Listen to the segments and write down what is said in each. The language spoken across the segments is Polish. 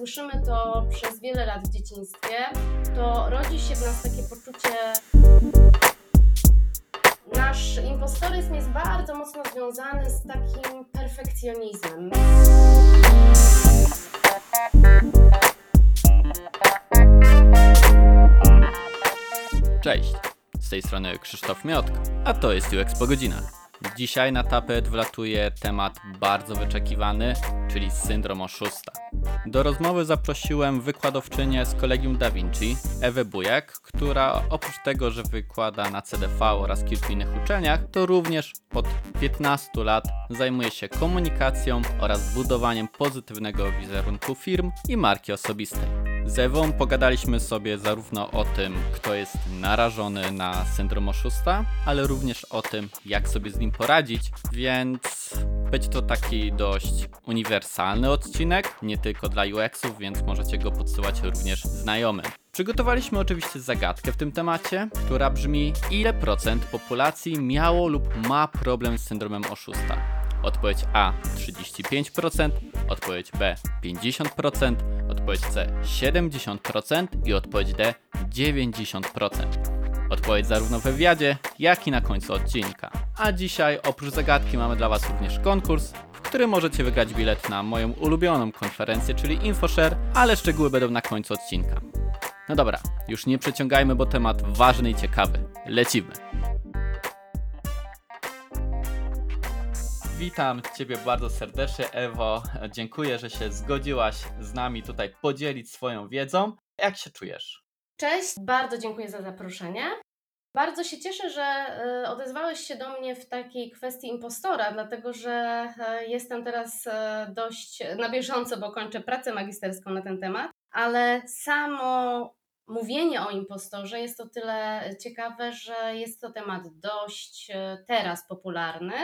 słyszymy to przez wiele lat w dzieciństwie, to rodzi się w nas takie poczucie. Nasz impostoryzm jest bardzo mocno związany z takim perfekcjonizmem. Cześć, z tej strony Krzysztof Miotka, a to jest UX po godzinach. Dzisiaj na tapet wlatuje temat bardzo wyczekiwany, czyli syndrom oszusta. Do rozmowy zaprosiłem wykładowczynię z Kolegium Da Vinci, Ewę Bujek, która oprócz tego, że wykłada na CDV oraz kilku innych uczelniach, to również od 15 lat zajmuje się komunikacją oraz budowaniem pozytywnego wizerunku firm i marki osobistej. Z Ewą pogadaliśmy sobie zarówno o tym, kto jest narażony na syndrom oszusta, ale również o tym, jak sobie z nim poradzić, więc będzie to taki dość uniwersalny odcinek, nie tylko dla UX-ów, więc możecie go podsyłać również znajomym. Przygotowaliśmy oczywiście zagadkę w tym temacie, która brzmi: ile procent populacji miało lub ma problem z syndromem oszusta? Odpowiedź A 35%, odpowiedź B 50%, odpowiedź C 70% i odpowiedź D 90%. Odpowiedź zarówno w wywiadzie, jak i na końcu odcinka. A dzisiaj oprócz zagadki mamy dla Was również konkurs, w którym możecie wygrać bilet na moją ulubioną konferencję, czyli InfoShare, ale szczegóły będą na końcu odcinka. No dobra, już nie przeciągajmy, bo temat ważny i ciekawy. Lecimy! Witam Ciebie bardzo serdecznie, Ewo. Dziękuję, że się zgodziłaś z nami tutaj podzielić swoją wiedzą. Jak się czujesz? Cześć, bardzo dziękuję za zaproszenie. Bardzo się cieszę, że e, odezwałeś się do mnie w takiej kwestii impostora, dlatego że e, jestem teraz e, dość na bieżąco, bo kończę pracę magisterską na ten temat, ale samo mówienie o impostorze jest o tyle ciekawe, że jest to temat dość teraz popularny.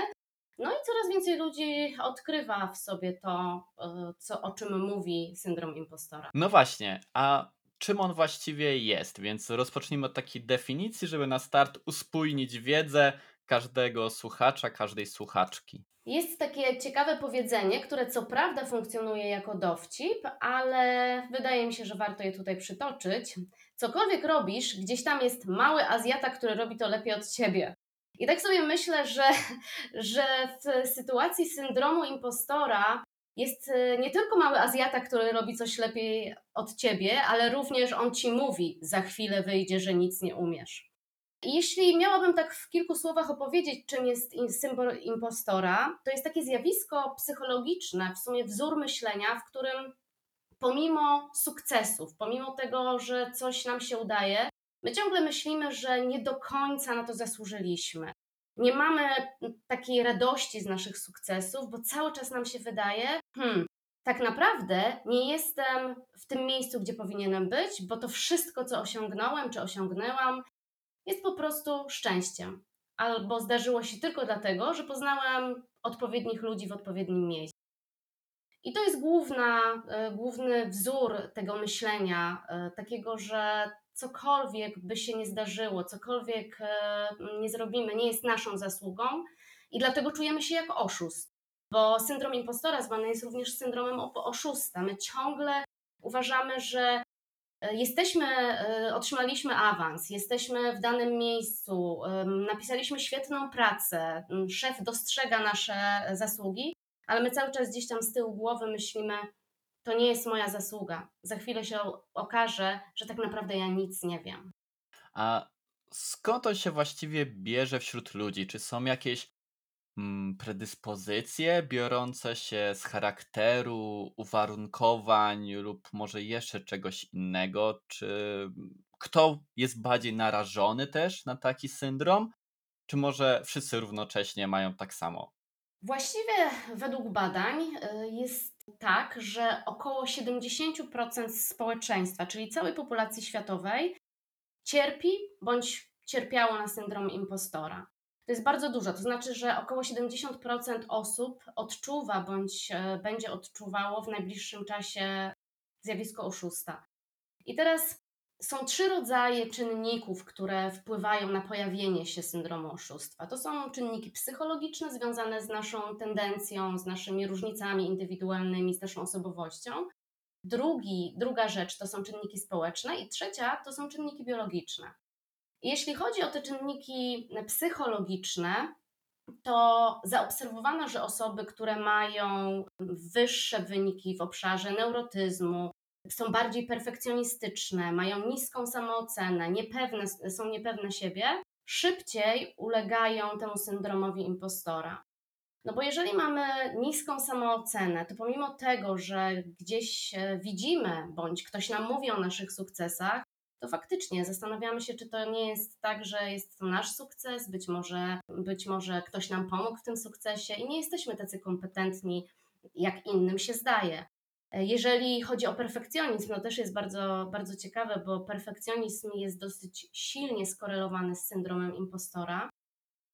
No i coraz więcej ludzi odkrywa w sobie to, e, co, o czym mówi syndrom impostora. No właśnie, a czym on właściwie jest? Więc rozpocznijmy od takiej definicji, żeby na start uspójnić wiedzę każdego słuchacza, każdej słuchaczki. Jest takie ciekawe powiedzenie, które co prawda funkcjonuje jako dowcip, ale wydaje mi się, że warto je tutaj przytoczyć. Cokolwiek robisz, gdzieś tam jest mały Azjata, który robi to lepiej od ciebie. I tak sobie myślę, że, że w sytuacji syndromu impostora jest e, nie tylko mały Azjata, który robi coś lepiej od ciebie, ale również on ci mówi, za chwilę wyjdzie, że nic nie umiesz. Jeśli miałabym tak w kilku słowach opowiedzieć, czym jest symbol impostora, to jest takie zjawisko psychologiczne, w sumie wzór myślenia, w którym pomimo sukcesów, pomimo tego, że coś nam się udaje, My ciągle myślimy, że nie do końca na to zasłużyliśmy. Nie mamy takiej radości z naszych sukcesów, bo cały czas nam się wydaje, hmm, tak naprawdę nie jestem w tym miejscu, gdzie powinienem być, bo to wszystko, co osiągnąłem czy osiągnęłam, jest po prostu szczęściem. Albo zdarzyło się tylko dlatego, że poznałem odpowiednich ludzi w odpowiednim miejscu. I to jest główna, e, główny wzór tego myślenia, e, takiego, że cokolwiek by się nie zdarzyło, cokolwiek e, nie zrobimy, nie jest naszą zasługą i dlatego czujemy się jak oszust. Bo syndrom impostora zwany jest również syndromem oszusta. My ciągle uważamy, że e, jesteśmy, e, otrzymaliśmy awans, jesteśmy w danym miejscu, napisaliśmy świetną pracę, szef dostrzega nasze zasługi, ale my cały czas gdzieś tam z tyłu głowy myślimy, to nie jest moja zasługa. Za chwilę się okaże, że tak naprawdę ja nic nie wiem. A skąd to się właściwie bierze wśród ludzi? Czy są jakieś mm, predyspozycje biorące się z charakteru, uwarunkowań lub może jeszcze czegoś innego? Czy kto jest bardziej narażony też na taki syndrom? Czy może wszyscy równocześnie mają tak samo? Właściwie według badań y, jest tak, że około 70% społeczeństwa, czyli całej populacji światowej, cierpi bądź cierpiało na syndrom impostora. To jest bardzo dużo, to znaczy, że około 70% osób odczuwa bądź e, będzie odczuwało w najbliższym czasie zjawisko oszusta. I teraz są trzy rodzaje czynników, które wpływają na pojawienie się syndromu oszustwa. To są czynniki psychologiczne związane z naszą tendencją, z naszymi różnicami indywidualnymi, z naszą osobowością. Drugi, druga rzecz to są czynniki społeczne i trzecia to są czynniki biologiczne. Jeśli chodzi o te czynniki psychologiczne, to zaobserwowano, że osoby, które mają wyższe wyniki w obszarze neurotyzmu, są bardziej perfekcjonistyczne, mają niską samoocenę, niepewne, są niepewne siebie, szybciej ulegają temu syndromowi impostora. No bo jeżeli mamy niską samoocenę, to pomimo tego, że gdzieś e, widzimy, bądź ktoś nam mówi o naszych sukcesach, to faktycznie zastanawiamy się, czy to nie jest tak, że jest to nasz sukces, być może, być może ktoś nam pomógł w tym sukcesie i nie jesteśmy tacy kompetentni, jak innym się zdaje. E, jeżeli chodzi o perfekcjonizm, to też jest bardzo, bardzo ciekawe, bo perfekcjonizm jest dosyć silnie skorelowany z syndromem impostora.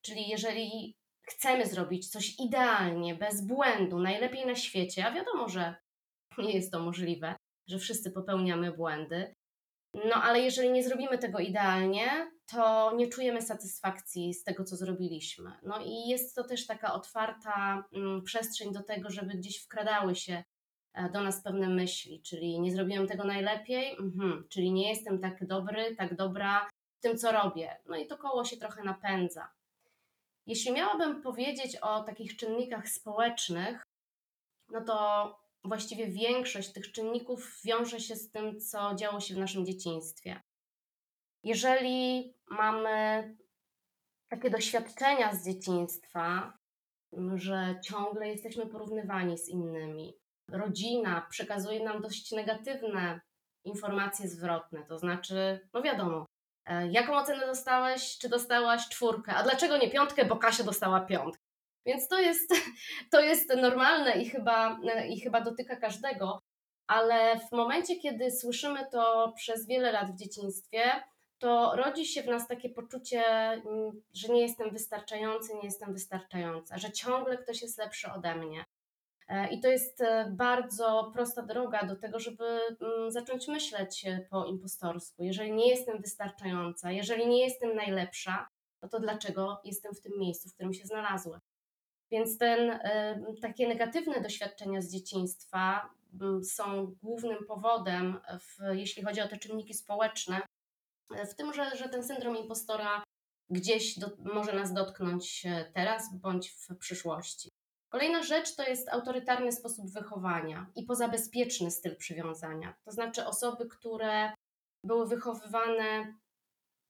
Czyli jeżeli chcemy zrobić coś idealnie, bez błędu, najlepiej na świecie, a wiadomo, że nie jest to możliwe, że wszyscy popełniamy błędy, no ale jeżeli nie zrobimy tego idealnie, to nie czujemy satysfakcji z tego, co zrobiliśmy. No i jest to też taka otwarta mm, przestrzeń do tego, żeby gdzieś wkradały się do nas pewne myśli, czyli nie zrobiłem tego najlepiej, mhm, czyli nie jestem tak dobry, tak dobra w tym, co robię. No i to koło się trochę napędza. Jeśli miałabym powiedzieć o takich czynnikach społecznych, no to właściwie większość tych czynników wiąże się z tym, co działo się w naszym dzieciństwie. Jeżeli mamy takie doświadczenia z dzieciństwa, że ciągle jesteśmy porównywani z innymi, rodzina przekazuje nam dość negatywne informacje zwrotne, to znaczy, no wiadomo, e, jaką ocenę dostałeś, czy dostałaś czwórkę, a dlaczego nie piątkę, bo Kasia dostała piątkę. Więc to jest, to jest normalne i chyba, i chyba dotyka każdego, ale w momencie, kiedy słyszymy to przez wiele lat w dzieciństwie, to rodzi się w nas takie poczucie, mm, że nie jestem wystarczający, nie jestem wystarczająca, że ciągle ktoś jest lepszy ode mnie. E, I to jest e, bardzo prosta droga do tego, żeby mm, zacząć myśleć e, po impostorsku. Jeżeli nie jestem wystarczająca, jeżeli nie jestem najlepsza, no to dlaczego jestem w tym miejscu, w którym się znalazłem? Więc ten, takie negatywne doświadczenia z dzieciństwa są głównym powodem, w, jeśli chodzi o te czynniki społeczne, e, w tym, że, że ten syndrom impostora gdzieś do, może nas dotknąć e, teraz bądź w przyszłości. Kolejna rzecz to jest autorytarny sposób wychowania i pozabezpieczny styl przywiązania. To znaczy osoby, które były wychowywane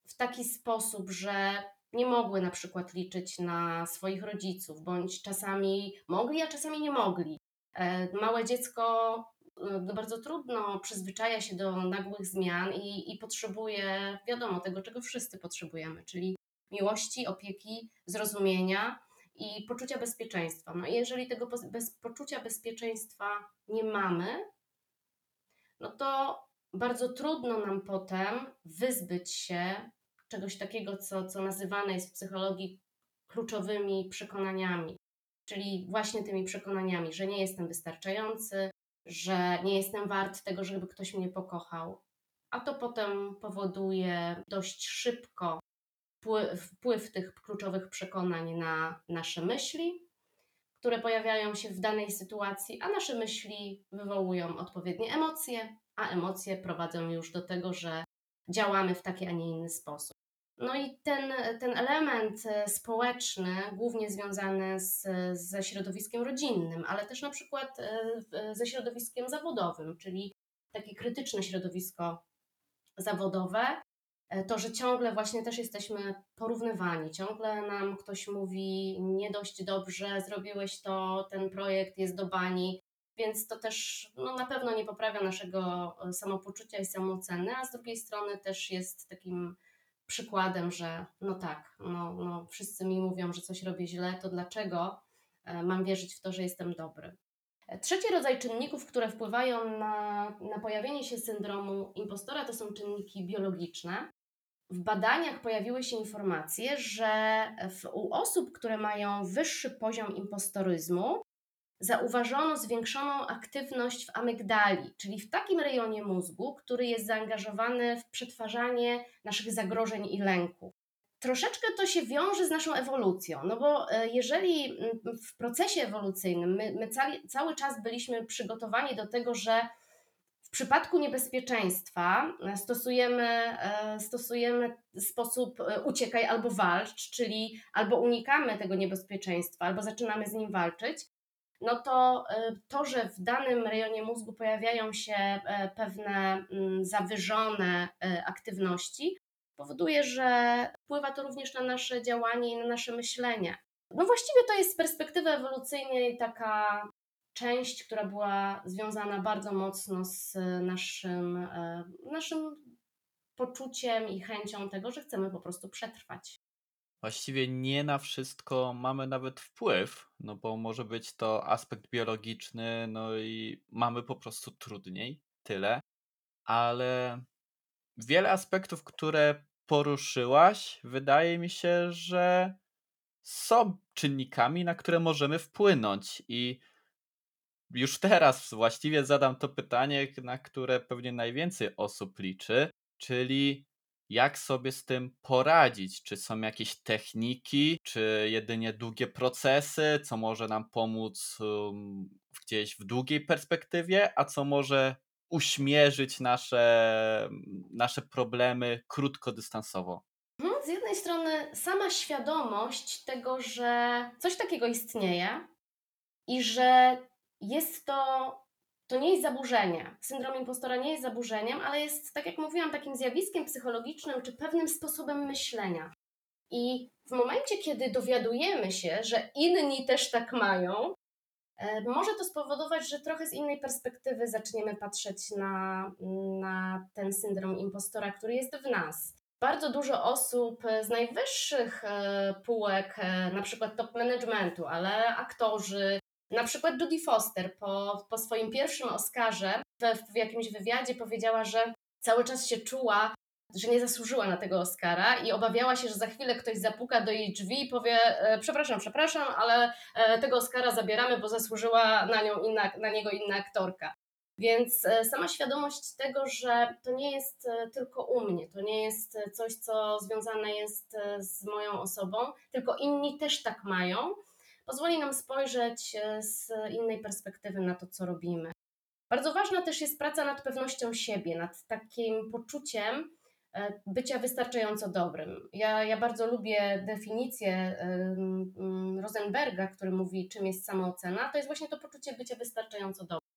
w taki sposób, że nie mogły na przykład liczyć na swoich rodziców, bądź czasami mogli, a czasami nie mogli. E, małe dziecko e, bardzo trudno przyzwyczaja się do nagłych zmian i, i potrzebuje, wiadomo, tego, czego wszyscy potrzebujemy, czyli miłości, opieki, zrozumienia i poczucia bezpieczeństwa. No i jeżeli tego bez poczucia bezpieczeństwa nie mamy, no to bardzo trudno nam potem wyzbyć się czegoś takiego, co, co nazywane jest w psychologii kluczowymi przekonaniami, czyli właśnie tymi przekonaniami, że nie jestem wystarczający, że nie jestem wart tego, żeby ktoś mnie pokochał. A to potem powoduje dość szybko wpływ tych kluczowych przekonań na nasze myśli, które pojawiają się w danej sytuacji, a nasze myśli wywołują odpowiednie emocje, a emocje prowadzą już do tego, że działamy w taki, a nie inny sposób. No i ten, ten element e, społeczny, głównie związany z, ze środowiskiem rodzinnym, ale też na przykład e, ze środowiskiem zawodowym, czyli takie krytyczne środowisko zawodowe, to, że ciągle właśnie też jesteśmy porównywani, ciągle nam ktoś mówi nie dość dobrze, zrobiłeś to, ten projekt jest do bani, więc to też no, na pewno nie poprawia naszego samopoczucia i samooceny, a z drugiej strony też jest takim przykładem, że no tak, no, no wszyscy mi mówią, że coś robię źle, to dlaczego e, mam wierzyć w to, że jestem dobry? E, trzeci rodzaj czynników, które wpływają na, na pojawienie się syndromu impostora, to są czynniki biologiczne. W badaniach pojawiły się informacje, że w, u osób, które mają wyższy poziom impostoryzmu, zauważono zwiększoną aktywność w amygdali, czyli w takim rejonie mózgu, który jest zaangażowany w przetwarzanie naszych zagrożeń i lęków. Troszeczkę to się wiąże z naszą ewolucją, no bo e, jeżeli w procesie ewolucyjnym my, my cały, cały czas byliśmy przygotowani do tego, że przypadku niebezpieczeństwa e, stosujemy, e, stosujemy sposób e, uciekaj albo walcz, czyli albo unikamy tego niebezpieczeństwa, albo zaczynamy z nim walczyć, no to to, że w danym rejonie mózgu pojawiają się pewne mm, zawyżone aktywności, powoduje, że wpływa to również na nasze działanie i na nasze myślenie. No właściwie to jest z perspektywy ewolucyjnej taka część, która była związana bardzo mocno z naszym, e, naszym poczuciem i chęcią tego, że chcemy po prostu przetrwać. Właściwie nie na wszystko mamy nawet wpływ, no bo może być to aspekt biologiczny, no i mamy po prostu trudniej, tyle. Ale wiele aspektów, które poruszyłaś, wydaje mi się, że są czynnikami, na które możemy wpłynąć i już teraz właściwie zadam to pytanie, na które pewnie najwięcej osób liczy, czyli jak sobie z tym poradzić? Czy są jakieś techniki, czy jedynie długie procesy, co może nam pomóc um, gdzieś w długiej perspektywie, a co może uśmierzyć nasze, nasze problemy krótkodystansowo? Mhm, z jednej strony sama świadomość tego, że coś takiego istnieje i że jest to, to nie jest zaburzenie. Syndrom impostora nie jest zaburzeniem, ale jest, tak jak mówiłam, takim zjawiskiem psychologicznym czy pewnym sposobem myślenia. I w momencie, kiedy dowiadujemy się, że inni też tak mają, e, może to spowodować, że trochę z innej perspektywy zaczniemy patrzeć na, na ten syndrom impostora, który jest w nas. Bardzo dużo osób z najwyższych e, półek, e, na przykład top managementu, ale aktorzy, na przykład Judy Foster po, po swoim pierwszym Oscarze w, w jakimś wywiadzie powiedziała, że cały czas się czuła, że nie zasłużyła na tego Oscara i obawiała się, że za chwilę ktoś zapuka do jej drzwi i powie: e, Przepraszam, przepraszam, ale e, tego Oscara zabieramy, bo zasłużyła na, nią inna, na niego inna aktorka. Więc e, sama świadomość tego, że to nie jest tylko u mnie, to nie jest coś, co związane jest z moją osobą, tylko inni też tak mają pozwoli nam spojrzeć e, z innej perspektywy na to, co robimy. Bardzo ważna też jest praca nad pewnością siebie, nad takim poczuciem e, bycia wystarczająco dobrym. Ja, ja bardzo lubię definicję Rosenberga, który mówi, czym jest samoocena. To jest właśnie to poczucie bycia wystarczająco dobrym.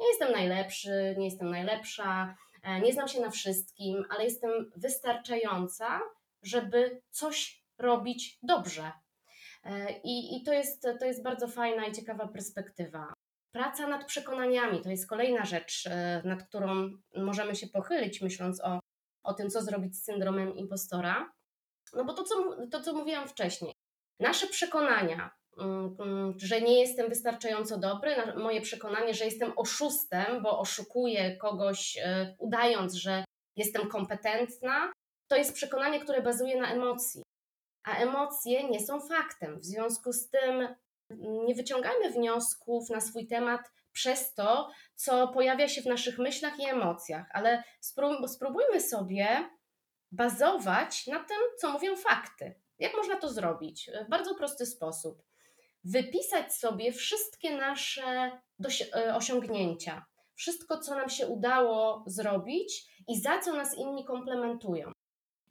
Nie jestem najlepszy, nie jestem najlepsza, e, nie znam się na wszystkim, ale jestem wystarczająca, żeby coś robić dobrze, E, I, i to, jest, to jest bardzo fajna i ciekawa perspektywa. Praca nad przekonaniami to jest kolejna rzecz, e, nad którą możemy się pochylić, myśląc o, o tym, co zrobić z syndromem impostora. No bo to co, to, co mówiłam wcześniej, nasze przekonania, mm, mm, że nie jestem wystarczająco dobry, moje przekonanie, że jestem oszustem, bo oszukuję kogoś, e, udając, że jestem kompetentna, to jest przekonanie, które bazuje na emocji a emocje nie są faktem. W związku z tym nie wyciągajmy wniosków na swój temat przez to, co pojawia się w naszych myślach i emocjach, ale spróbujmy sobie bazować na tym, co mówią fakty. Jak można to zrobić? W bardzo prosty sposób. Wypisać sobie wszystkie nasze e, osiągnięcia, wszystko, co nam się udało zrobić i za co nas inni komplementują.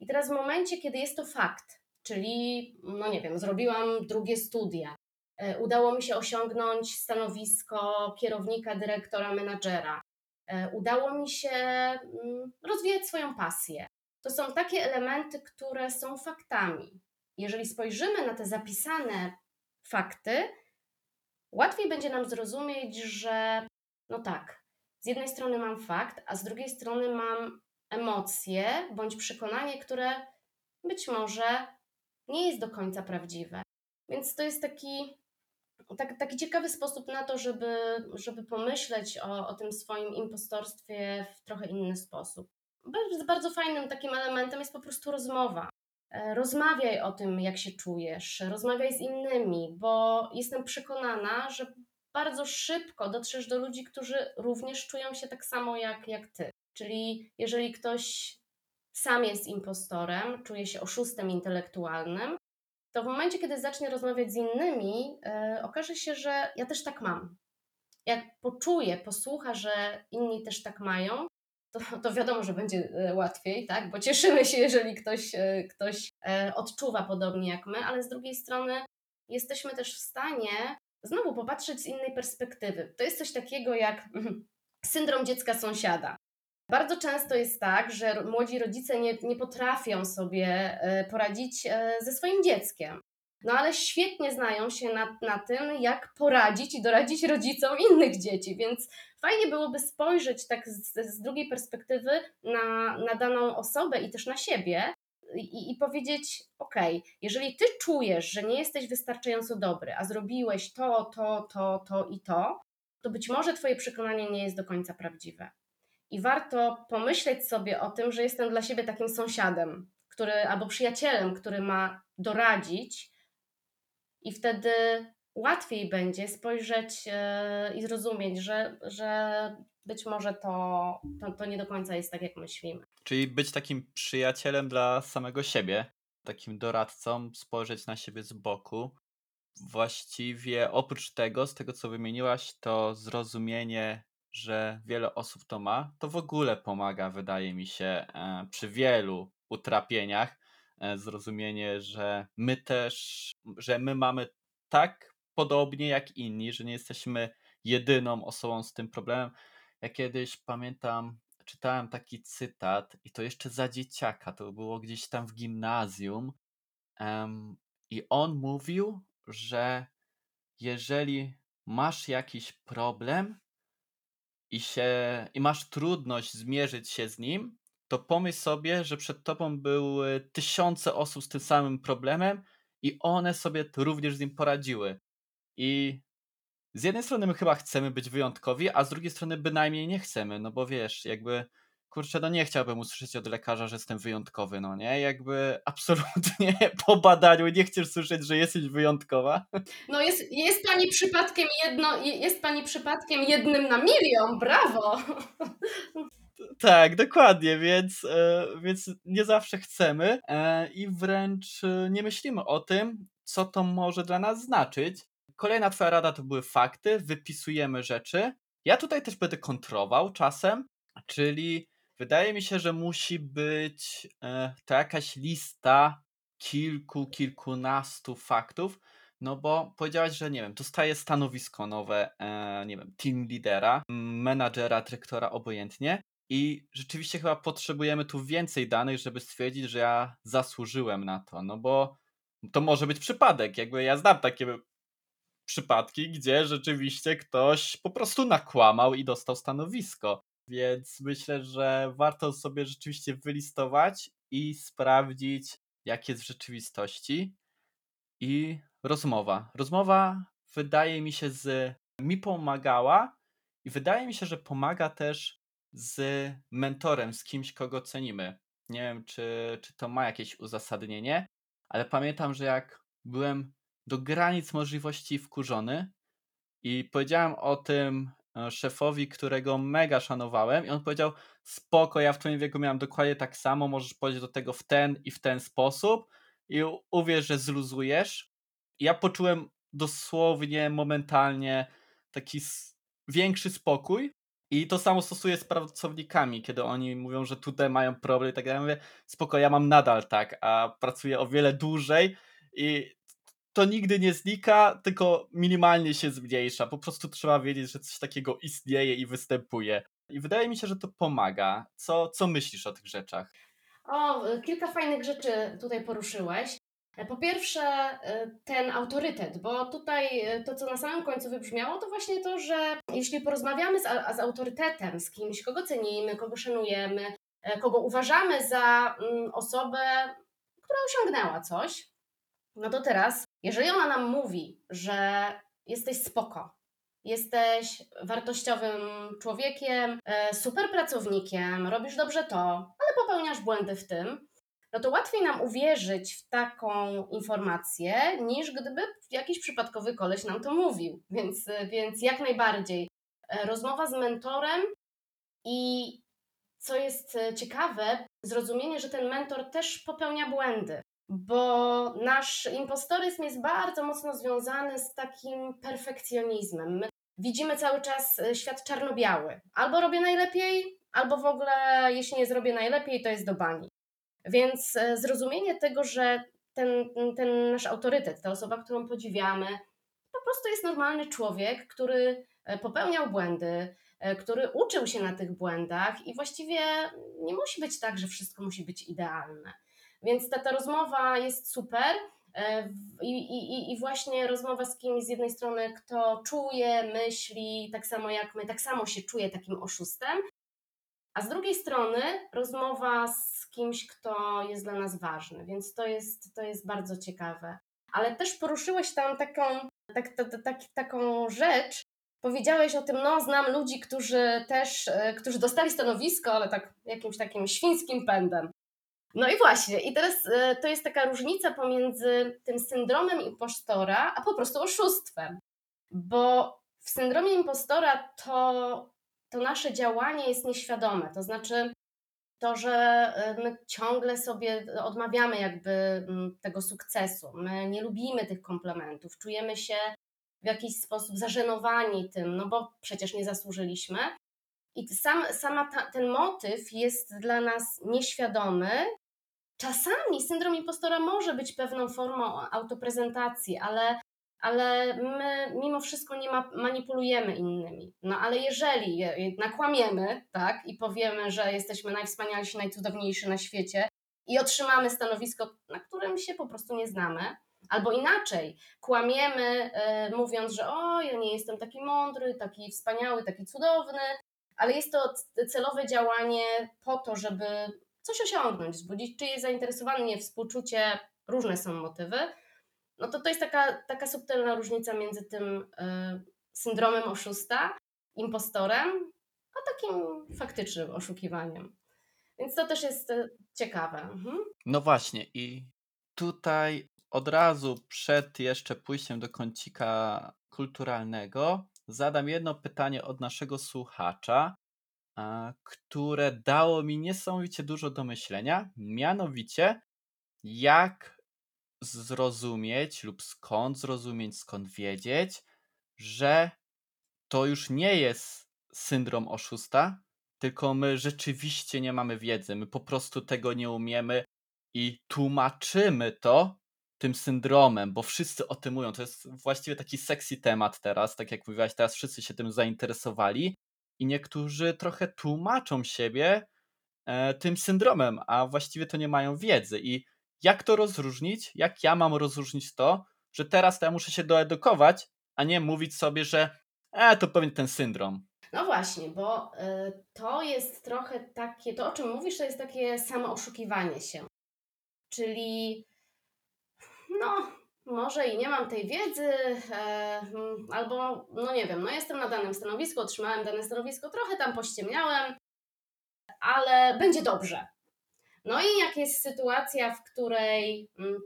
I teraz w momencie, kiedy jest to fakt, Czyli, no nie wiem, zrobiłam drugie studia. E, udało mi się osiągnąć stanowisko kierownika, dyrektora, menadżera. E, udało mi się mm, rozwijać swoją pasję. To są takie elementy, które są faktami. Jeżeli spojrzymy na te zapisane fakty, łatwiej będzie nam zrozumieć, że no tak, z jednej strony mam fakt, a z drugiej strony mam emocje bądź przekonanie, które być może nie jest do końca prawdziwe. Więc to jest taki, tak, taki ciekawy sposób na to, żeby, żeby pomyśleć o, o tym swoim impostorstwie w trochę inny sposób. Bardzo, bardzo fajnym takim elementem jest po prostu rozmowa. E, rozmawiaj o tym, jak się czujesz, rozmawiaj z innymi, bo jestem przekonana, że bardzo szybko dotrzesz do ludzi, którzy również czują się tak samo jak, jak ty. Czyli jeżeli ktoś sam jest impostorem, czuje się oszustem intelektualnym, to w momencie, kiedy zacznie rozmawiać z innymi, yy, okaże się, że ja też tak mam. jak poczuje, posłucha, że inni też tak mają, to, to wiadomo, że będzie e, łatwiej, tak? Bo cieszymy się, jeżeli ktoś, e, ktoś odczuwa podobnie jak my, ale z drugiej strony jesteśmy też w stanie znowu popatrzeć z innej perspektywy. To jest coś takiego jak syndrom dziecka sąsiada. Bardzo często jest tak, że młodzi rodzice nie, nie potrafią sobie poradzić ze swoim dzieckiem. No ale świetnie znają się na, na tym, jak poradzić i doradzić rodzicom innych dzieci, więc fajnie byłoby spojrzeć tak z, z drugiej perspektywy na, na daną osobę i też na siebie i, i powiedzieć: OK, jeżeli ty czujesz, że nie jesteś wystarczająco dobry, a zrobiłeś to, to, to, to i to, to być może twoje przekonanie nie jest do końca prawdziwe. I warto pomyśleć sobie o tym, że jestem dla siebie takim sąsiadem, który albo przyjacielem, który ma doradzić i wtedy łatwiej będzie spojrzeć e, i zrozumieć, że, że być może to, to, to nie do końca jest tak, jak myślimy. Czyli być takim przyjacielem dla samego siebie, takim doradcą, spojrzeć na siebie z boku. Właściwie oprócz tego, z tego co wymieniłaś, to zrozumienie, że wiele osób to ma, to w ogóle pomaga, wydaje mi się, e, przy wielu utrapieniach. E, zrozumienie, że my też, że my mamy tak podobnie jak inni, że nie jesteśmy jedyną osobą z tym problemem. Ja kiedyś pamiętam, czytałem taki cytat i to jeszcze za dzieciaka, to było gdzieś tam w gimnazjum um, i on mówił, że jeżeli masz jakiś problem i, się, i masz trudność zmierzyć się z nim, to pomyśl sobie, że przed tobą były tysiące osób z tym samym problemem i one sobie również z nim poradziły. I z jednej strony my chyba chcemy być wyjątkowi, a z drugiej strony bynajmniej nie chcemy, no bo wiesz, jakby kurczę, no nie chciałbym usłyszeć od lekarza, że jestem wyjątkowy, no nie? Jakby absolutnie po badaniu nie chcesz słyszeć, że jesteś wyjątkowa. No jest, jest pani przypadkiem jedno, jest pani przypadkiem jednym na milion, brawo! Tak, dokładnie, więc, e, więc nie zawsze chcemy e, i wręcz e, nie myślimy o tym, co to może dla nas znaczyć. Kolejna twoja rada to były fakty, wypisujemy rzeczy. Ja tutaj też będę kontrował czasem, czyli wydaje mi się, że musi być to jakaś lista kilku, kilkunastu faktów, no bo powiedziałaś, że nie wiem, dostaję stanowisko nowe, nie wiem, team lidera, menadżera, dyrektora, obojętnie. I rzeczywiście chyba potrzebujemy tu więcej danych, żeby stwierdzić, że ja zasłużyłem na to. No bo to może być przypadek. Jakby ja znam takie przypadki, gdzie rzeczywiście ktoś po prostu nakłamał i dostał stanowisko. Więc myślę, że warto sobie rzeczywiście wylistować i sprawdzić, jak jest w rzeczywistości. I rozmowa. Rozmowa wydaje mi się z mi pomagała i wydaje mi się, że pomaga też z mentorem, z kimś, kogo cenimy. Nie wiem, czy, czy to ma jakieś uzasadnienie, ale pamiętam, że jak byłem do granic możliwości wkurzony i powiedziałem o tym szefowi, którego mega szanowałem, i on powiedział: Spoko, ja w Twoim wieku miałem dokładnie tak samo, możesz powiedzieć do tego w ten i w ten sposób, i uwierz, że zluzujesz. Ja poczułem dosłownie, momentalnie taki większy spokój, i to samo stosuję z pracownikami, kiedy oni mówią, że tutaj mają problem i tak dalej. Ja mówię, spoko, ja mam nadal tak, a pracuję o wiele dłużej i to nigdy nie znika, tylko minimalnie się zmniejsza. Po prostu trzeba wiedzieć, że coś takiego istnieje i występuje. I wydaje mi się, że to pomaga. Co, co myślisz o tych rzeczach? O, kilka fajnych rzeczy tutaj poruszyłeś. Po pierwsze, e, ten autorytet, bo tutaj e, to, co na samym końcu wybrzmiało, to właśnie to, że jeśli porozmawiamy z, z autorytetem, z kimś, kogo cenimy, kogo szanujemy, e, kogo uważamy za mm, osobę, która osiągnęła coś, no to teraz, jeżeli ona nam mówi, że jesteś spoko, jesteś wartościowym człowiekiem, super pracownikiem, robisz dobrze to, ale popełniasz błędy w tym, no to łatwiej nam uwierzyć w taką informację, niż gdyby jakiś przypadkowy koleś nam to mówił. Więc, więc jak najbardziej e, rozmowa z mentorem i co jest e, ciekawe, zrozumienie, że ten mentor też popełnia błędy, bo nasz impostoryzm jest bardzo mocno związany z takim perfekcjonizmem. My widzimy cały czas e, świat czarno-biały. Albo robię najlepiej, albo w ogóle, jeśli nie zrobię najlepiej, to jest do bani. Więc e, zrozumienie tego, że ten, ten nasz autorytet, ta osoba, którą podziwiamy, po prostu jest normalny człowiek, który e, popełniał błędy, który uczył się na tych błędach i właściwie nie musi być tak, że wszystko musi być idealne. Więc ta, ta rozmowa jest super. E, I, i, I właśnie rozmowa z kimś z jednej strony, kto czuje, myśli tak samo jak my, tak samo się czuje takim oszustem, a z drugiej strony rozmowa z kimś, kto jest dla nas ważny, więc to jest, to jest bardzo ciekawe. Ale też poruszyłeś tam taką, tak, tak, tak, taką rzecz, powiedziałeś o tym, no znam ludzi, którzy też, e, którzy dostali stanowisko, ale tak jakimś takim świńskim pędem. No i właśnie, i teraz e, to jest taka różnica pomiędzy tym syndromem impostora, a po prostu oszustwem. Bo w syndromie impostora to, to nasze działanie jest nieświadome. To znaczy, to, że e, my ciągle sobie odmawiamy jakby tego sukcesu. My nie lubimy tych komplementów, czujemy się w jakiś sposób zażenowani tym, no bo przecież nie zasłużyliśmy. I sam, sama ta, ten motyw jest dla nas nieświadomy Czasami syndrom impostora może być pewną formą autoprezentacji, ale, ale my mimo wszystko nie ma, manipulujemy innymi. No ale jeżeli nakłamiemy, tak, i powiemy, że jesteśmy najwspanialsi, najcudowniejsi na świecie i otrzymamy stanowisko, na którym się po prostu nie znamy, Albo inaczej, kłamiemy, yy, mówiąc, że o, ja nie jestem taki mądry, taki wspaniały, taki cudowny, ale jest to celowe działanie po to, żeby coś osiągnąć, wzbudzić czyjeś zainteresowanie, współczucie, różne są motywy, no to to jest taka, taka subtelna różnica między tym y, syndromem oszusta, impostorem, a takim faktycznym oszukiwaniem. Więc to też jest e, ciekawe. Mhm. No właśnie, i tutaj od razu przed jeszcze pójściem do kącika kulturalnego zadam jedno pytanie od naszego słuchacza które dało mi niesamowicie dużo do myślenia. Mianowicie, jak zrozumieć lub skąd zrozumieć, skąd wiedzieć, że to już nie jest syndrom oszusta, tylko my rzeczywiście nie mamy wiedzy, my po prostu tego nie umiemy i tłumaczymy to tym syndromem, bo wszyscy o tym mówią. To jest właściwie taki sexy temat teraz, tak jak mówiłaś, teraz wszyscy się tym zainteresowali i niektórzy trochę tłumaczą siebie e, tym syndromem, a właściwie to nie mają wiedzy. I jak to rozróżnić? Jak ja mam rozróżnić to, że teraz to ja muszę się doedukować, a nie mówić sobie, że e, to pewnie ten syndrom. No właśnie, bo y, to jest trochę takie, to o czym mówisz, to jest takie samo oszukiwanie się. Czyli no, może i nie mam tej wiedzy, e, albo no nie wiem, no jestem na danym stanowisku, otrzymałem dane stanowisko, trochę tam pościemniałem, ale będzie dobrze. No i jak jest sytuacja, w której mm,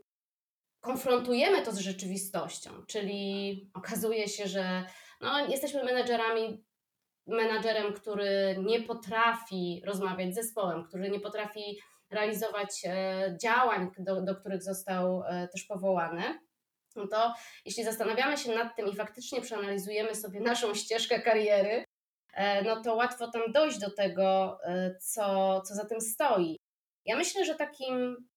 konfrontujemy to z rzeczywistością, czyli okazuje się, że no, jesteśmy menedżerami, menadżerem, który nie potrafi rozmawiać z zespołem, który nie potrafi realizować e, działań, do, do których został e, też powołany, to jeśli zastanawiamy się nad tym i faktycznie przeanalizujemy sobie naszą ścieżkę kariery, e, no to łatwo tam dojść do tego, e, co, co za tym stoi. Ja myślę, że takim,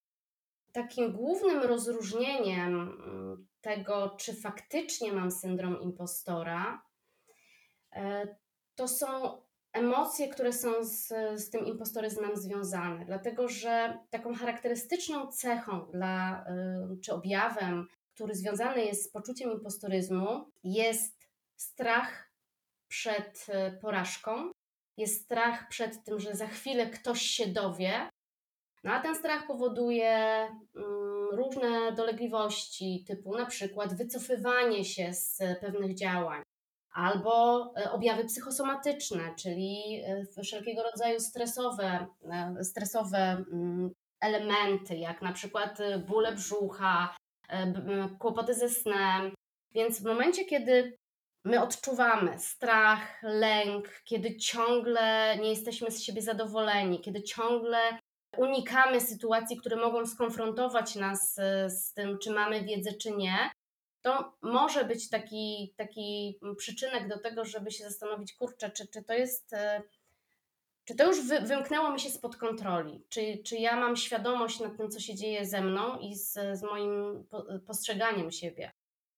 takim głównym rozróżnieniem mm, tego, czy faktycznie mam syndrom impostora, e, to są emocje, które są z, z tym impostoryzmem związane. Dlatego, że taką charakterystyczną cechą dla, czy objawem który związany jest z poczuciem impostoryzmu, jest strach przed e, porażką, jest strach przed tym, że za chwilę ktoś się dowie. No a ten strach powoduje mm, różne dolegliwości, typu na przykład wycofywanie się z pewnych działań, albo e, objawy psychosomatyczne, czyli e, wszelkiego rodzaju stresowe, stresowe mm, elementy, jak na przykład bóle brzucha, E, kłopoty ze snem. Więc w momencie, kiedy my odczuwamy strach, lęk, kiedy ciągle nie jesteśmy z siebie zadowoleni, kiedy ciągle unikamy sytuacji, które mogą skonfrontować nas e, z tym, czy mamy wiedzę, czy nie, to może być taki, taki przyczynek do tego, żeby się zastanowić, kurczę, czy, czy to jest. Czy to już wy, wymknęło mi się spod kontroli? Czy, czy ja mam świadomość nad tym, co się dzieje ze mną i z, z moim postrzeganiem siebie?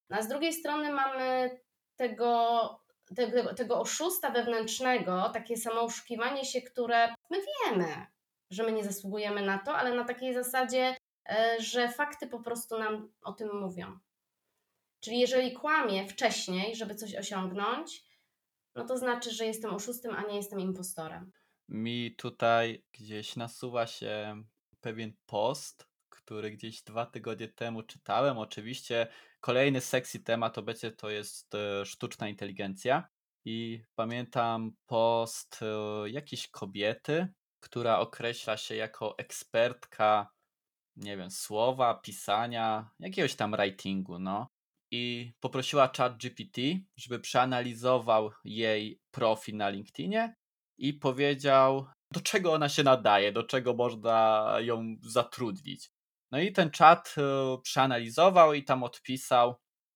No, a z drugiej strony mamy tego, tego, tego oszusta wewnętrznego, takie samooszukiwanie się, które my wiemy, że my nie zasługujemy na to, ale na takiej zasadzie, e, że fakty po prostu nam o tym mówią. Czyli jeżeli kłamię wcześniej, żeby coś osiągnąć, no to znaczy, że jestem oszustem, a nie jestem impostorem. Mi tutaj gdzieś nasuwa się pewien post, który gdzieś dwa tygodnie temu czytałem. Oczywiście kolejny sexy temat obecnie to jest e, sztuczna inteligencja. I pamiętam post e, jakiejś kobiety, która określa się jako ekspertka, nie wiem, słowa, pisania, jakiegoś tam writingu, no. I poprosiła chat GPT, żeby przeanalizował jej profil na LinkedInie i powiedział, do czego ona się nadaje, do czego można ją zatrudnić. No i ten czat e, przeanalizował i tam odpisał,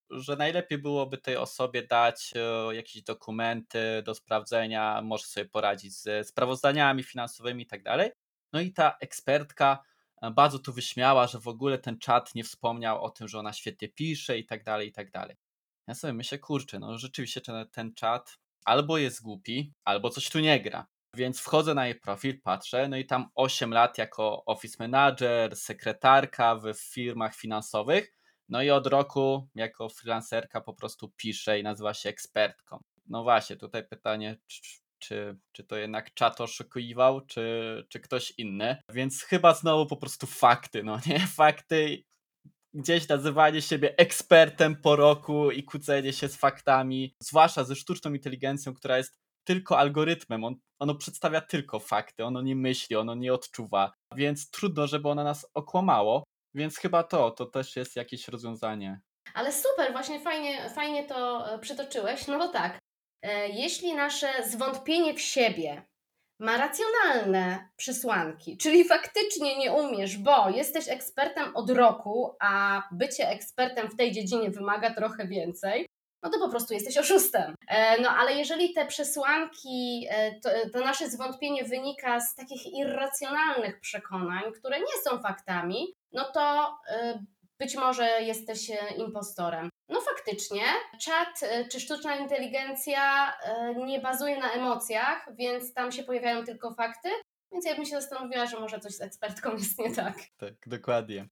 że najlepiej byłoby tej osobie dać e, jakieś dokumenty do sprawdzenia, może sobie poradzić ze sprawozdaniami finansowymi i tak dalej. No i ta ekspertka e, bardzo tu wyśmiała, że w ogóle ten czat nie wspomniał o tym, że ona świetnie pisze i tak dalej, i tak dalej. Ja sobie myślę, kurczę, no rzeczywiście ten, ten czat albo jest głupi, albo coś tu nie gra. Więc wchodzę na jej profil, patrzę, no i tam 8 lat jako office manager, sekretarka w firmach finansowych, no i od roku jako freelancerka po prostu pisze i nazywa się ekspertką. No właśnie, tutaj pytanie, czy, czy, czy to jednak czat oszukiwał, czy, czy ktoś inny. Więc chyba znowu po prostu fakty, no nie? Fakty, gdzieś nazywanie siebie ekspertem po roku i kłócenie się z faktami, zwłaszcza ze sztuczną inteligencją, która jest tylko algorytmem, on, ono przedstawia tylko fakty, ono nie myśli, ono nie odczuwa, więc trudno, żeby ono nas okłamało, więc chyba to, to też jest jakieś rozwiązanie. Ale super, właśnie fajnie, fajnie to e, przytoczyłeś, no bo tak, e, jeśli nasze zwątpienie w siebie ma racjonalne przesłanki, czyli faktycznie nie umiesz, bo jesteś ekspertem od roku, a bycie ekspertem w tej dziedzinie wymaga trochę więcej, no to po prostu jesteś oszustem. E, no ale jeżeli te przesłanki, e, to, to, nasze zwątpienie wynika z takich irracjonalnych przekonań, które nie są faktami, no to e, być może jesteś impostorem. No faktycznie, czat czy sztuczna inteligencja nie bazuje na emocjach, więc tam się pojawiają tylko fakty, więc ja bym się zastanowiła, że może coś z ekspertką jest nie tak. Tak, dokładnie.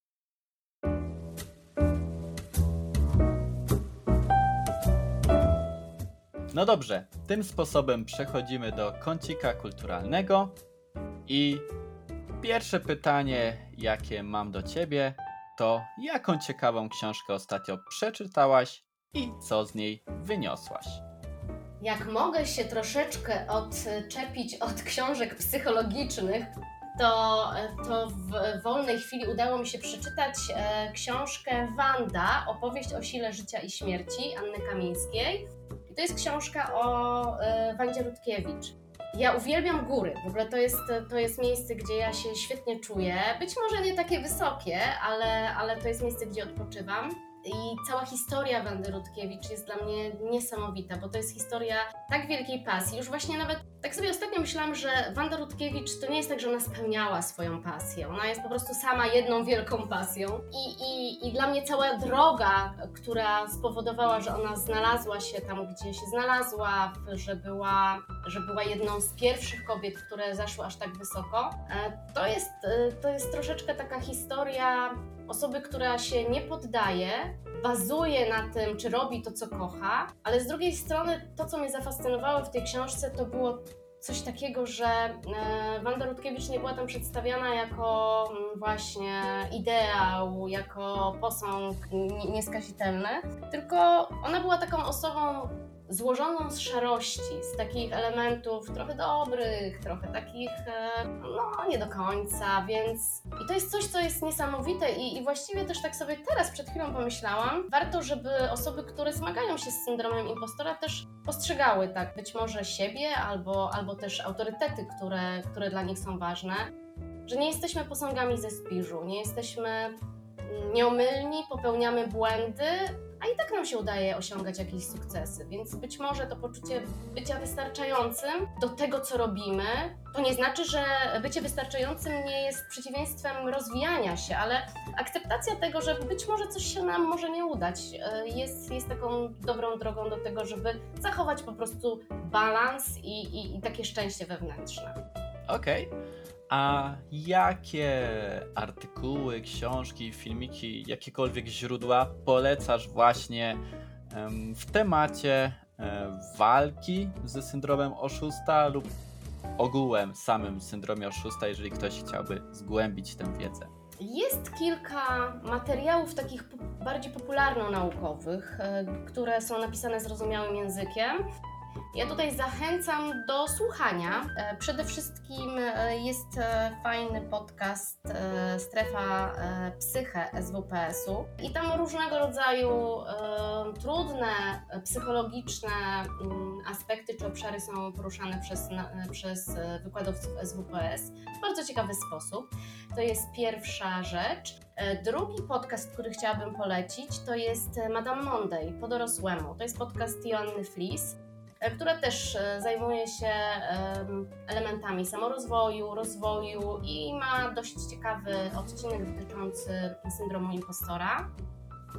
No dobrze, tym sposobem przechodzimy do kącika kulturalnego i pierwsze pytanie, jakie mam do ciebie, to jaką ciekawą książkę ostatnio przeczytałaś i co z niej wyniosłaś? Jak mogę się troszeczkę odczepić od książek psychologicznych, to, to w wolnej chwili udało mi się przeczytać e, książkę Wanda, opowieść o sile życia i śmierci Anny Kamińskiej. To jest książka o e, Wandzie Rutkiewicz. Ja uwielbiam góry. W ogóle to jest, to jest miejsce, gdzie ja się świetnie czuję. Być może nie takie wysokie, ale, ale to jest miejsce, gdzie odpoczywam. I cała historia Wandy Rutkiewicz jest dla mnie niesamowita, bo to jest historia tak wielkiej pasji. Już właśnie nawet tak sobie ostatnio myślałam, że Wanda Rutkiewicz to nie jest tak, że ona spełniała swoją pasję. Ona jest po prostu sama jedną wielką pasją. I, i, i dla mnie cała droga, która spowodowała, że ona znalazła się tam, gdzie się znalazła, że była, że była jedną z pierwszych kobiet, które zaszły aż tak wysoko, e, to jest, e, to jest troszeczkę taka historia osoby, która się nie poddaje, bazuje na tym, czy robi to, co kocha, ale z drugiej strony to, co mnie zafascynowało w tej książce, to było coś takiego, że e, Wanda Rutkiewicz nie była tam przedstawiana jako mm, właśnie ideał, jako posąg nieskazitelny, tylko ona była taką osobą złożoną z szarości, z takich elementów trochę dobrych, trochę takich, e, no nie do końca, więc i to jest coś, co jest niesamowite i, i właściwie też tak sobie teraz przed chwilą pomyślałam, warto, żeby osoby, które zmagają się z syndromem impostora też postrzegały tak być może siebie albo, albo też autorytety, które, które dla nich są ważne, że nie jesteśmy posągami ze spiżu, nie jesteśmy nieomylni, popełniamy błędy, a i tak nam się udaje osiągać jakieś sukcesy. Więc być może to poczucie bycia wystarczającym do tego, co robimy, to nie znaczy, że bycie wystarczającym nie jest przeciwieństwem rozwijania się, ale akceptacja tego, że być może coś się nam może nie udać, e, jest, jest taką dobrą drogą do tego, żeby zachować po prostu balans i, i, i takie szczęście wewnętrzne. Okej. A jakie artykuły, książki, filmiki, jakiekolwiek źródła polecasz właśnie w temacie e, walki ze syndromem oszusta lub ogółem samym syndromie oszusta, jeżeli ktoś chciałby zgłębić tę wiedzę? Jest kilka materiałów takich bardziej popularno-naukowych, e, które są napisane zrozumiałym językiem. Ja tutaj zachęcam do słuchania. E, Przede wszystkim e, jest e, fajny podcast Strefa Psyche SWPS-u i tam różnego rodzaju trudne, psychologiczne mm, aspekty czy obszary są poruszane przez, przez wykładowców SWPS w bardzo ciekawy sposób. To jest pierwsza rzecz. Drugi podcast, który chciałabym polecić, to jest Madame Monday po dorosłemu. To jest podcast Joanny Flis, która też e, zajmuje się em, elementami samorozwoju, rozwoju i ma dość ciekawy odcinek dotyczący syndromu impostora.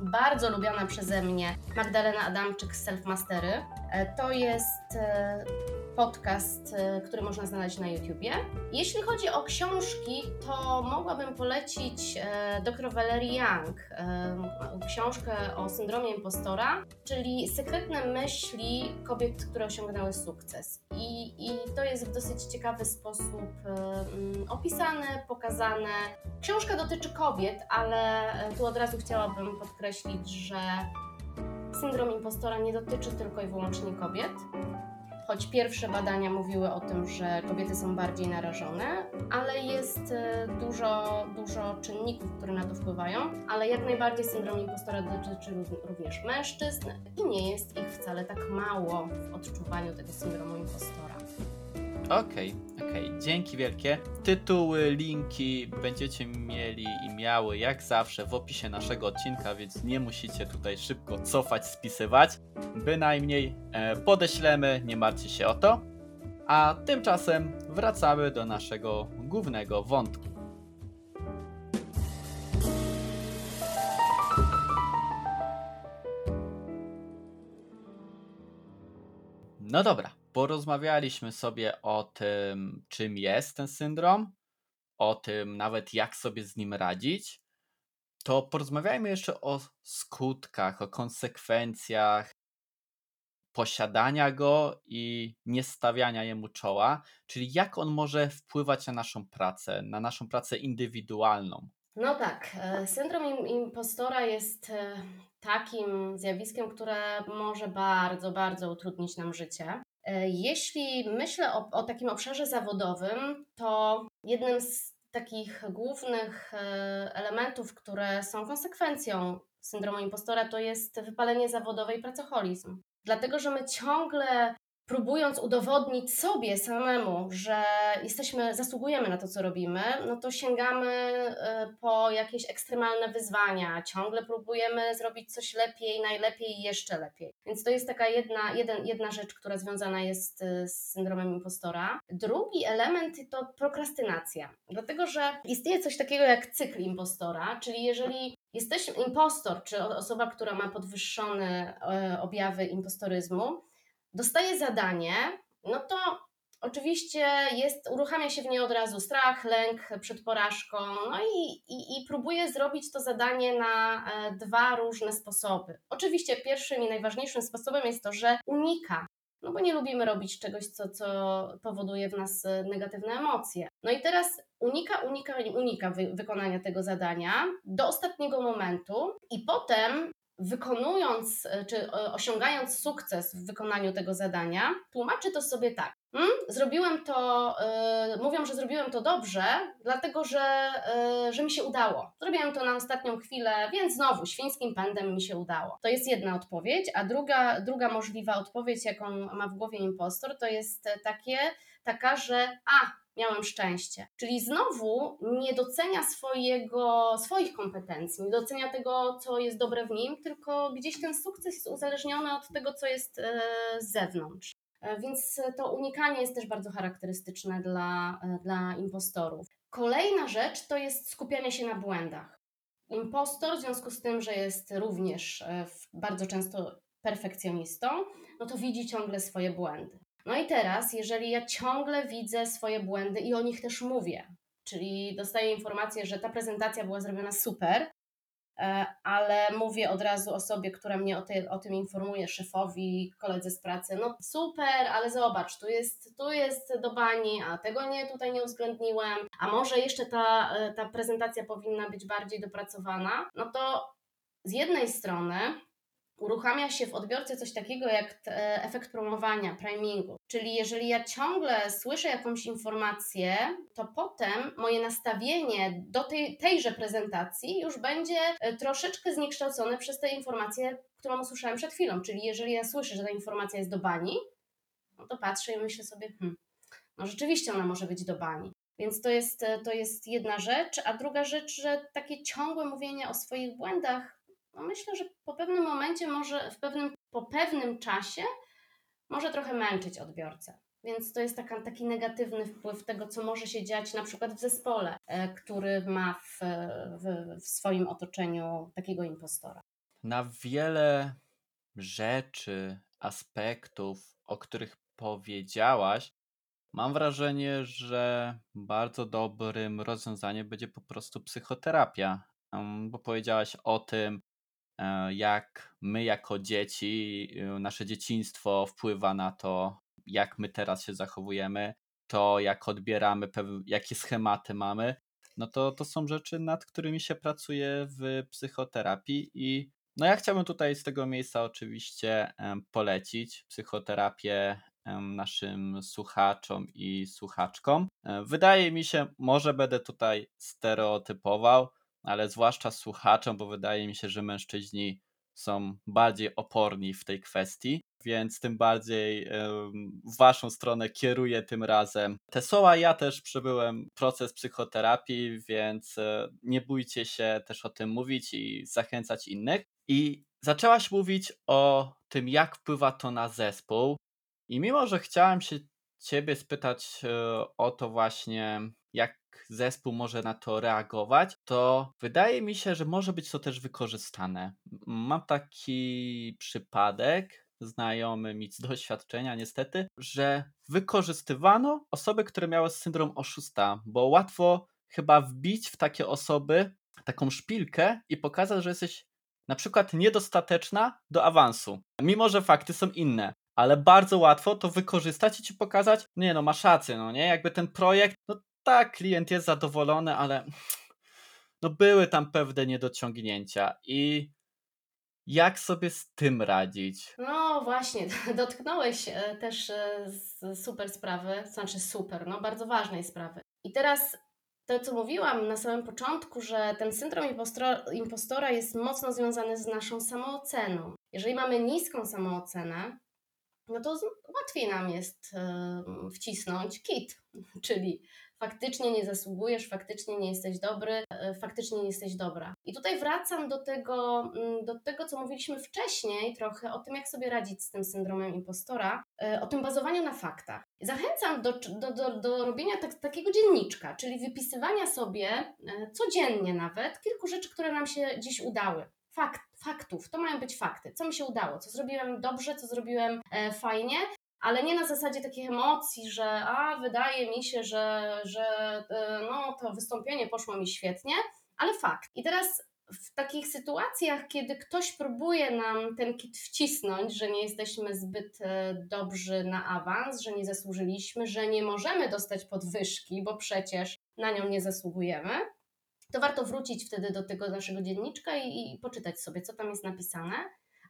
Bardzo lubiana przeze mnie Magdalena Adamczyk z Self Mastery. E, To jest e, podcast, e, który można znaleźć na YouTubie. Jeśli chodzi o książki, to mogłabym polecić e, dr Valerie Young, e, książkę o syndromie impostora, czyli sekretne myśli kobiet, które osiągnęły sukces. I, i to jest w dosyć ciekawy sposób mm, opisane, pokazane. Książka dotyczy kobiet, ale tu od razu chciałabym podkreślić, że syndrom impostora nie dotyczy tylko i wyłącznie kobiet choć pierwsze badania mówiły o tym, że kobiety są bardziej narażone, ale jest e, dużo, dużo czynników, które na to wpływają, ale jak najbardziej syndrom impostora dotyczy rów- również mężczyzn i nie jest ich wcale tak mało w odczuwaniu tego syndromu impostora. Okej, okej, dzięki wielkie. Tytuły, linki będziecie mieli i miały jak zawsze w opisie naszego odcinka, więc nie musicie tutaj szybko cofać, spisywać. Bynajmniej e, podeślemy, nie martwcie się o to. A tymczasem wracamy do naszego głównego wątku. No dobra, porozmawialiśmy sobie o tym, czym jest ten syndrom, o tym nawet jak sobie z nim radzić. To porozmawiajmy jeszcze o skutkach, o konsekwencjach posiadania go i nie stawiania jemu czoła, czyli jak on może wpływać na naszą pracę, na naszą pracę indywidualną. No tak, e, syndrom im- impostora jest e, takim zjawiskiem, które może bardzo, bardzo utrudnić nam życie. E, Jeśli myślę o, o takim obszarze zawodowym, to jednym z takich głównych e, elementów, które są konsekwencją syndromu impostora, to jest wypalenie zawodowe i pracoholizm. Dlatego, że my ciągle próbując udowodnić sobie samemu, że jesteśmy, zasługujemy na to, co robimy, no to sięgamy e, po jakieś ekstremalne wyzwania, ciągle próbujemy zrobić coś lepiej, najlepiej i jeszcze lepiej. Więc to jest taka jedna, jeden, jedna rzecz, która związana jest e, z syndromem impostora. Drugi element to prokrastynacja, dlatego że istnieje coś takiego jak cykl impostora, czyli jeżeli jesteś impostor, czy osoba, która ma podwyższone e, objawy impostoryzmu, dostaje zadanie, no to oczywiście jest, uruchamia się w niej od razu strach, lęk przed porażką, no i, i, i próbuje zrobić to zadanie na e, dwa różne sposoby. Oczywiście pierwszym i najważniejszym sposobem jest to, że unika. No bo nie lubimy robić czegoś, co, co powoduje w nas e, negatywne emocje. No i teraz unika, unika, unika wy, wykonania tego zadania do ostatniego momentu i potem wykonując e, czy e, osiągając sukces w wykonaniu tego zadania, tłumaczy to sobie tak. Hmm, zrobiłem to, e, mówią, że zrobiłem to dobrze, dlatego że, e, że mi się udało. Zrobiłem to na ostatnią chwilę, więc znowu świńskim pędem mi się udało. To jest jedna odpowiedź, a druga, druga możliwa odpowiedź, jaką ma w głowie impostor, to jest takie, taka, że a, miałem szczęście. Czyli znowu nie docenia swojego, swoich kompetencji, nie docenia tego, co jest dobre w nim, tylko gdzieś ten sukces jest uzależniony od tego, co jest e, z zewnątrz. E, więc to unikanie jest też bardzo charakterystyczne dla, e, dla impostorów. Kolejna rzecz to jest skupianie się na błędach. Impostor, w związku z tym, że jest również bardzo często perfekcjonistą, no to widzi ciągle swoje błędy. No i teraz, jeżeli ja ciągle widzę swoje błędy i o nich też mówię, czyli dostaję informację, że ta prezentacja była zrobiona super, e, ale mówię od razu osobie, która mnie o, o tym informuje, szefowi, koledze z pracy, no super, ale zobacz, tu jest, tu jest do bani, a tego nie, tutaj nie uwzględniłem, a może jeszcze ta, e, ta prezentacja powinna być bardziej dopracowana, no to z jednej strony uruchamia się w odbiorcy coś takiego jak efekt promowania, primingu. Czyli jeżeli ja ciągle słyszę jakąś informację, to potem moje nastawienie do tej, tejże prezentacji już będzie e, troszeczkę zniekształcone przez tę informację, którą usłyszałem przed chwilą. Czyli jeżeli ja słyszę, że ta informacja jest do bani, no to patrzę i myślę sobie, hmm, no rzeczywiście ona może być do bani. Więc to jest, e, to jest jedna rzecz, a druga rzecz, że takie ciągłe mówienie o swoich błędach myślę, że po pewnym momencie może, w pewnym, po pewnym czasie może trochę męczyć odbiorcę. Więc to jest taka, taki negatywny wpływ tego, co może się dziać na przykład w zespole, e, który ma w, w, w swoim otoczeniu takiego impostora. Na wiele rzeczy, aspektów, o których powiedziałaś, mam wrażenie, że bardzo dobrym rozwiązaniem będzie po prostu psychoterapia. Bo powiedziałaś o tym, jak my jako dzieci, y, nasze dzieciństwo wpływa na to, jak my teraz się zachowujemy, to jak odbieramy, jakie schematy mamy, no to to są rzeczy, nad którymi się pracuje w psychoterapii i no ja chciałbym tutaj z tego miejsca oczywiście polecić psychoterapię naszym słuchaczom i słuchaczkom. E, wydaje mi się, może będę tutaj stereotypował, ale zwłaszcza słuchaczom, bo wydaje mi się, że mężczyźni są bardziej oporni w tej kwestii, więc tym bardziej w waszą stronę kieruję tym razem te słowa. Ja też przebyłem proces psychoterapii, więc e, nie bójcie się też o tym mówić i zachęcać innych. I zaczęłaś mówić o tym, jak wpływa to na zespół. I mimo, że chciałem się ciebie spytać e, o to właśnie, jak zespół może na to reagować, to wydaje mi się, że może być to też wykorzystane. Mam taki przypadek, znajomy mi z doświadczenia niestety, że wykorzystywano osoby, które miały syndrom oszusta, bo łatwo chyba wbić w takie osoby taką szpilkę i pokazać, że jesteś na przykład niedostateczna do awansu, mimo że fakty są inne. Ale bardzo łatwo to wykorzystać i ci pokazać, nie no, masz rację, no nie, jakby ten projekt, no tak, klient jest zadowolony, ale no były tam pewne niedociągnięcia i jak sobie z tym radzić? No właśnie, dotknąłeś e, też e, super sprawy, znaczy super, no bardzo ważnej sprawy. I teraz to, co mówiłam na samym początku, że ten syndrom impostora, impostora jest mocno związany z naszą samooceną. Jeżeli mamy niską samoocenę, no to łatwiej nam jest wcisnąć kit, czyli faktycznie nie zasługujesz, faktycznie nie jesteś dobry, e, faktycznie nie jesteś dobra. I tutaj wracam do tego, mm, do tego, co mówiliśmy wcześniej, trochę o tym, jak sobie radzić z tym syndromem impostora, e, o tym bazowaniu na faktach. Zachęcam do, do, do, do robienia tak, takiego dzienniczka, czyli wypisywania sobie e, codziennie nawet kilku rzeczy, które nam się dziś udały. Fakt, faktów, to mają być fakty. Co mi się udało, co zrobiłem dobrze, co zrobiłem fajnie, ale nie na zasadzie takich emocji, że a wydaje mi się, że, że e, no, to wystąpienie poszło mi świetnie, ale fakt. I teraz w takich sytuacjach, kiedy ktoś próbuje nam ten kit wcisnąć, że nie jesteśmy zbyt e, dobrzy na awans, że nie zasłużyliśmy, że nie możemy dostać podwyżki, bo przecież na nią nie zasługujemy, to warto wrócić wtedy do tego naszego dzienniczka i, i poczytać sobie, co tam jest napisane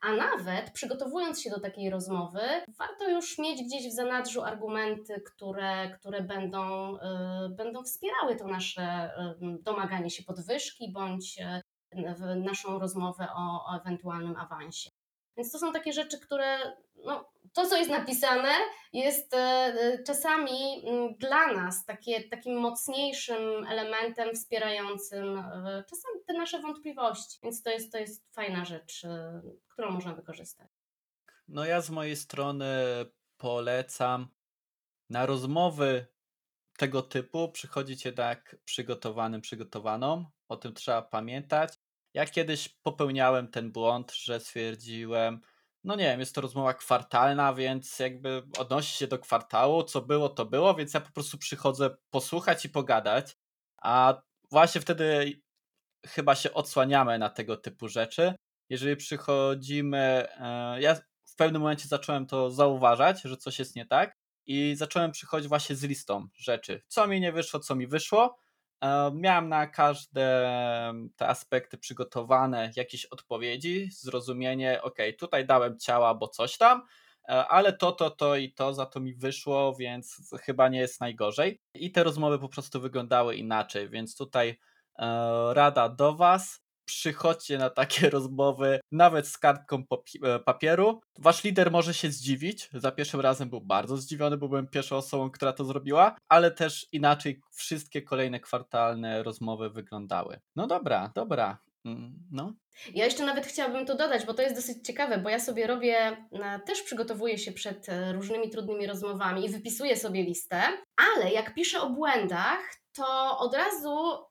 a nawet przygotowując się do takiej rozmowy, warto już mieć gdzieś w zanadrzu argumenty, które, które będą, y, będą wspierały to nasze y, domaganie się podwyżki bądź y, naszą rozmowę o, o ewentualnym awansie. Więc to są takie rzeczy, które no, to, co jest napisane, jest e, e, czasami mm, dla nas takie, takim mocniejszym elementem wspierającym e, czasami te nasze wątpliwości. Więc to jest, to jest fajna rzecz, którą można wykorzystać. No ja z mojej strony polecam na rozmowy tego typu przychodzić jednak przygotowanym, przygotowaną. O tym trzeba pamiętać. Ja kiedyś popełniałem ten błąd, że stwierdziłem, no nie wiem, jest to rozmowa kwartalna, więc jakby odnosi się do kwartału, co było, to było, więc ja po prostu przychodzę posłuchać i pogadać. A właśnie wtedy chyba się odsłaniamy na tego typu rzeczy. Jeżeli przychodzimy, e, ja w pewnym momencie zacząłem to zauważać, że coś jest nie tak i zacząłem przychodzić właśnie z listą rzeczy. Co mi nie wyszło, co mi wyszło. E, miałem na każde te aspekty przygotowane jakieś odpowiedzi, zrozumienie, ok, tutaj dałem ciała, bo coś tam, e, ale to, to, to i to za to mi wyszło, więc chyba nie jest najgorzej. I te rozmowy po prostu wyglądały inaczej, więc tutaj e, rada do Was przychodźcie na takie rozmowy, nawet z kartką e, papieru. Wasz lider może się zdziwić. Za pierwszym razem był bardzo zdziwiony, bo byłem pierwszą osobą, która to zrobiła, ale też inaczej wszystkie kolejne kwartalne rozmowy wyglądały. No dobra, dobra. Mm, no. Ja jeszcze nawet chciałabym to dodać, bo to jest dosyć ciekawe, bo ja sobie robię, e, też przygotowuję się przed e, różnymi trudnymi rozmowami i wypisuję sobie listę, ale jak piszę o błędach, to od razu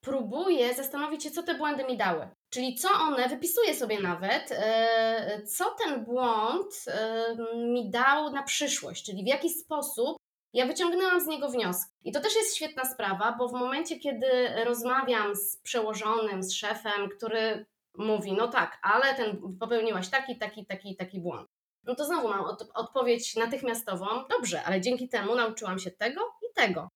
próbuję zastanowić się, co te błędy mi dały. Czyli co one, wypisuję sobie nawet, e, co ten błąd e, mi dał na przyszłość, czyli w jaki sposób ja wyciągnęłam z niego wnioski. I to też jest świetna sprawa, bo w momencie, kiedy rozmawiam z przełożonym, z szefem, który mówi, no tak, ale ten popełniłaś taki, taki, taki, taki błąd. No to znowu mam odpowiedź natychmiastową. Dobrze, ale dzięki temu nauczyłam się tego i tego.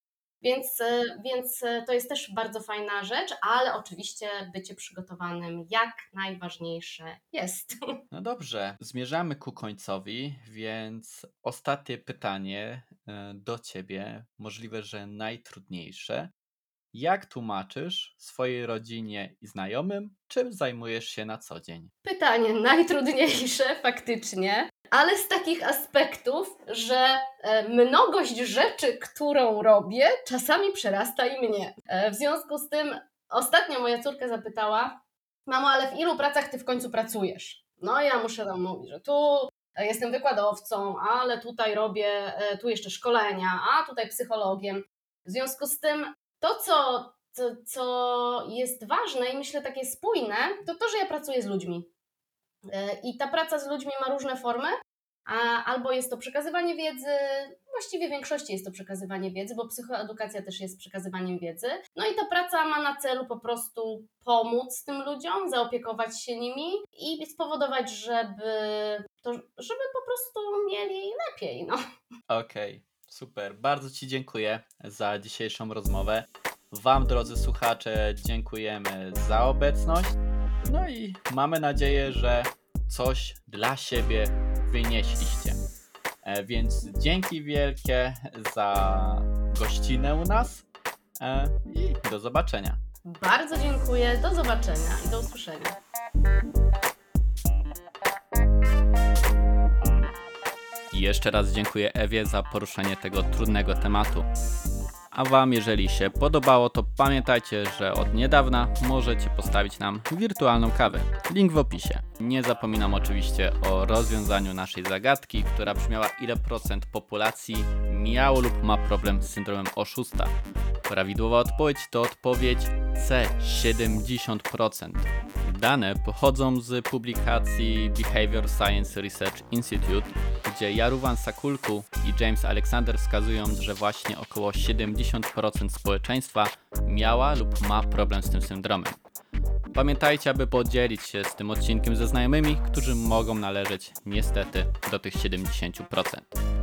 Więc, e, więc e, to jest też bardzo fajna rzecz, ale oczywiście bycie przygotowanym jak najważniejsze jest. No dobrze, zmierzamy ku końcowi, więc ostatnie pytanie e, do Ciebie, możliwe, że najtrudniejsze. Jak tłumaczysz swojej rodzinie i znajomym, czym zajmujesz się na co dzień? Pytanie najtrudniejsze, faktycznie, ale z takich aspektów, że e, mnogość rzeczy, którą robię, czasami przerasta i mnie. E, w związku z tym, ostatnio moja córka zapytała: Mamo, ale w ilu pracach ty w końcu pracujesz? No, ja muszę tam mówić, że tu jestem wykładowcą, ale tutaj robię, e, tu jeszcze szkolenia, a tutaj psychologiem. W związku z tym to, co, co, co jest ważne i myślę takie spójne, to to, że ja pracuję z ludźmi. E, I ta praca z ludźmi ma różne formy. Albo jest to przekazywanie wiedzy, właściwie w większości jest to przekazywanie wiedzy, bo psychoedukacja też jest przekazywaniem wiedzy. No i ta praca ma na celu po prostu pomóc tym ludziom, zaopiekować się nimi i spowodować, żeby, to, żeby po prostu mieli lepiej. No. Okej. Okay. Super, bardzo Ci dziękuję za dzisiejszą rozmowę. Wam, drodzy słuchacze, dziękujemy za obecność. No i mamy nadzieję, że coś dla siebie wynieśliście. E, więc dzięki wielkie za gościnę u nas e, i do zobaczenia. Bardzo dziękuję, do zobaczenia i do usłyszenia. I jeszcze raz dziękuję Ewie za poruszenie tego trudnego tematu. A Wam, jeżeli się podobało, to pamiętajcie, że od niedawna możecie postawić nam wirtualną kawę. Link w opisie. Nie zapominam oczywiście o rozwiązaniu naszej zagadki, która brzmiała ile procent populacji miało lub ma problem z syndromem oszusta. Prawidłowa odpowiedź to odpowiedź C 70%. Dane pochodzą z publikacji Behavior Science Research Institute, gdzie Jaruwan Sakulku i James Alexander wskazują, że właśnie około 70% społeczeństwa miała lub ma problem z tym syndromem. Pamiętajcie, aby podzielić się z tym odcinkiem ze znajomymi, którzy mogą należeć niestety do tych 70%.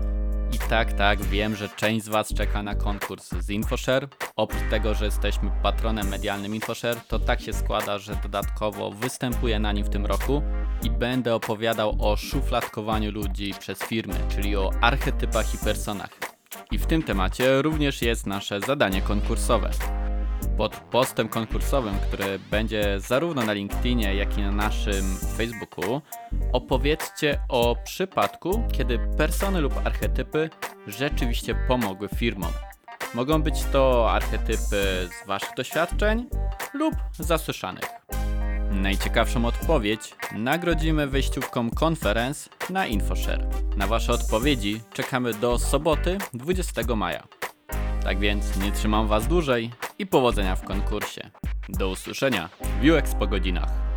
Tak, tak, wiem, że część z Was czeka na konkurs z InfoShare. Oprócz tego, że jesteśmy patronem medialnym InfoShare, to tak się składa, że dodatkowo występuję na nim w tym roku i będę opowiadał o szufladkowaniu ludzi przez firmy, czyli o archetypach i personach. I w tym temacie również jest nasze zadanie konkursowe. Pod postem konkursowym, który będzie zarówno na LinkedInie, jak i na naszym Facebooku, opowiedzcie o przypadku, kiedy persony lub archetypy rzeczywiście pomogły firmom. Mogą być to archetypy z Waszych doświadczeń lub zasłyszanych. Najciekawszą odpowiedź nagrodzimy wyjściówką Conference na InfoShare. Na Wasze odpowiedzi czekamy do soboty 20 maja. Tak więc nie trzymam Was dłużej i powodzenia w konkursie. Do usłyszenia w UX po godzinach.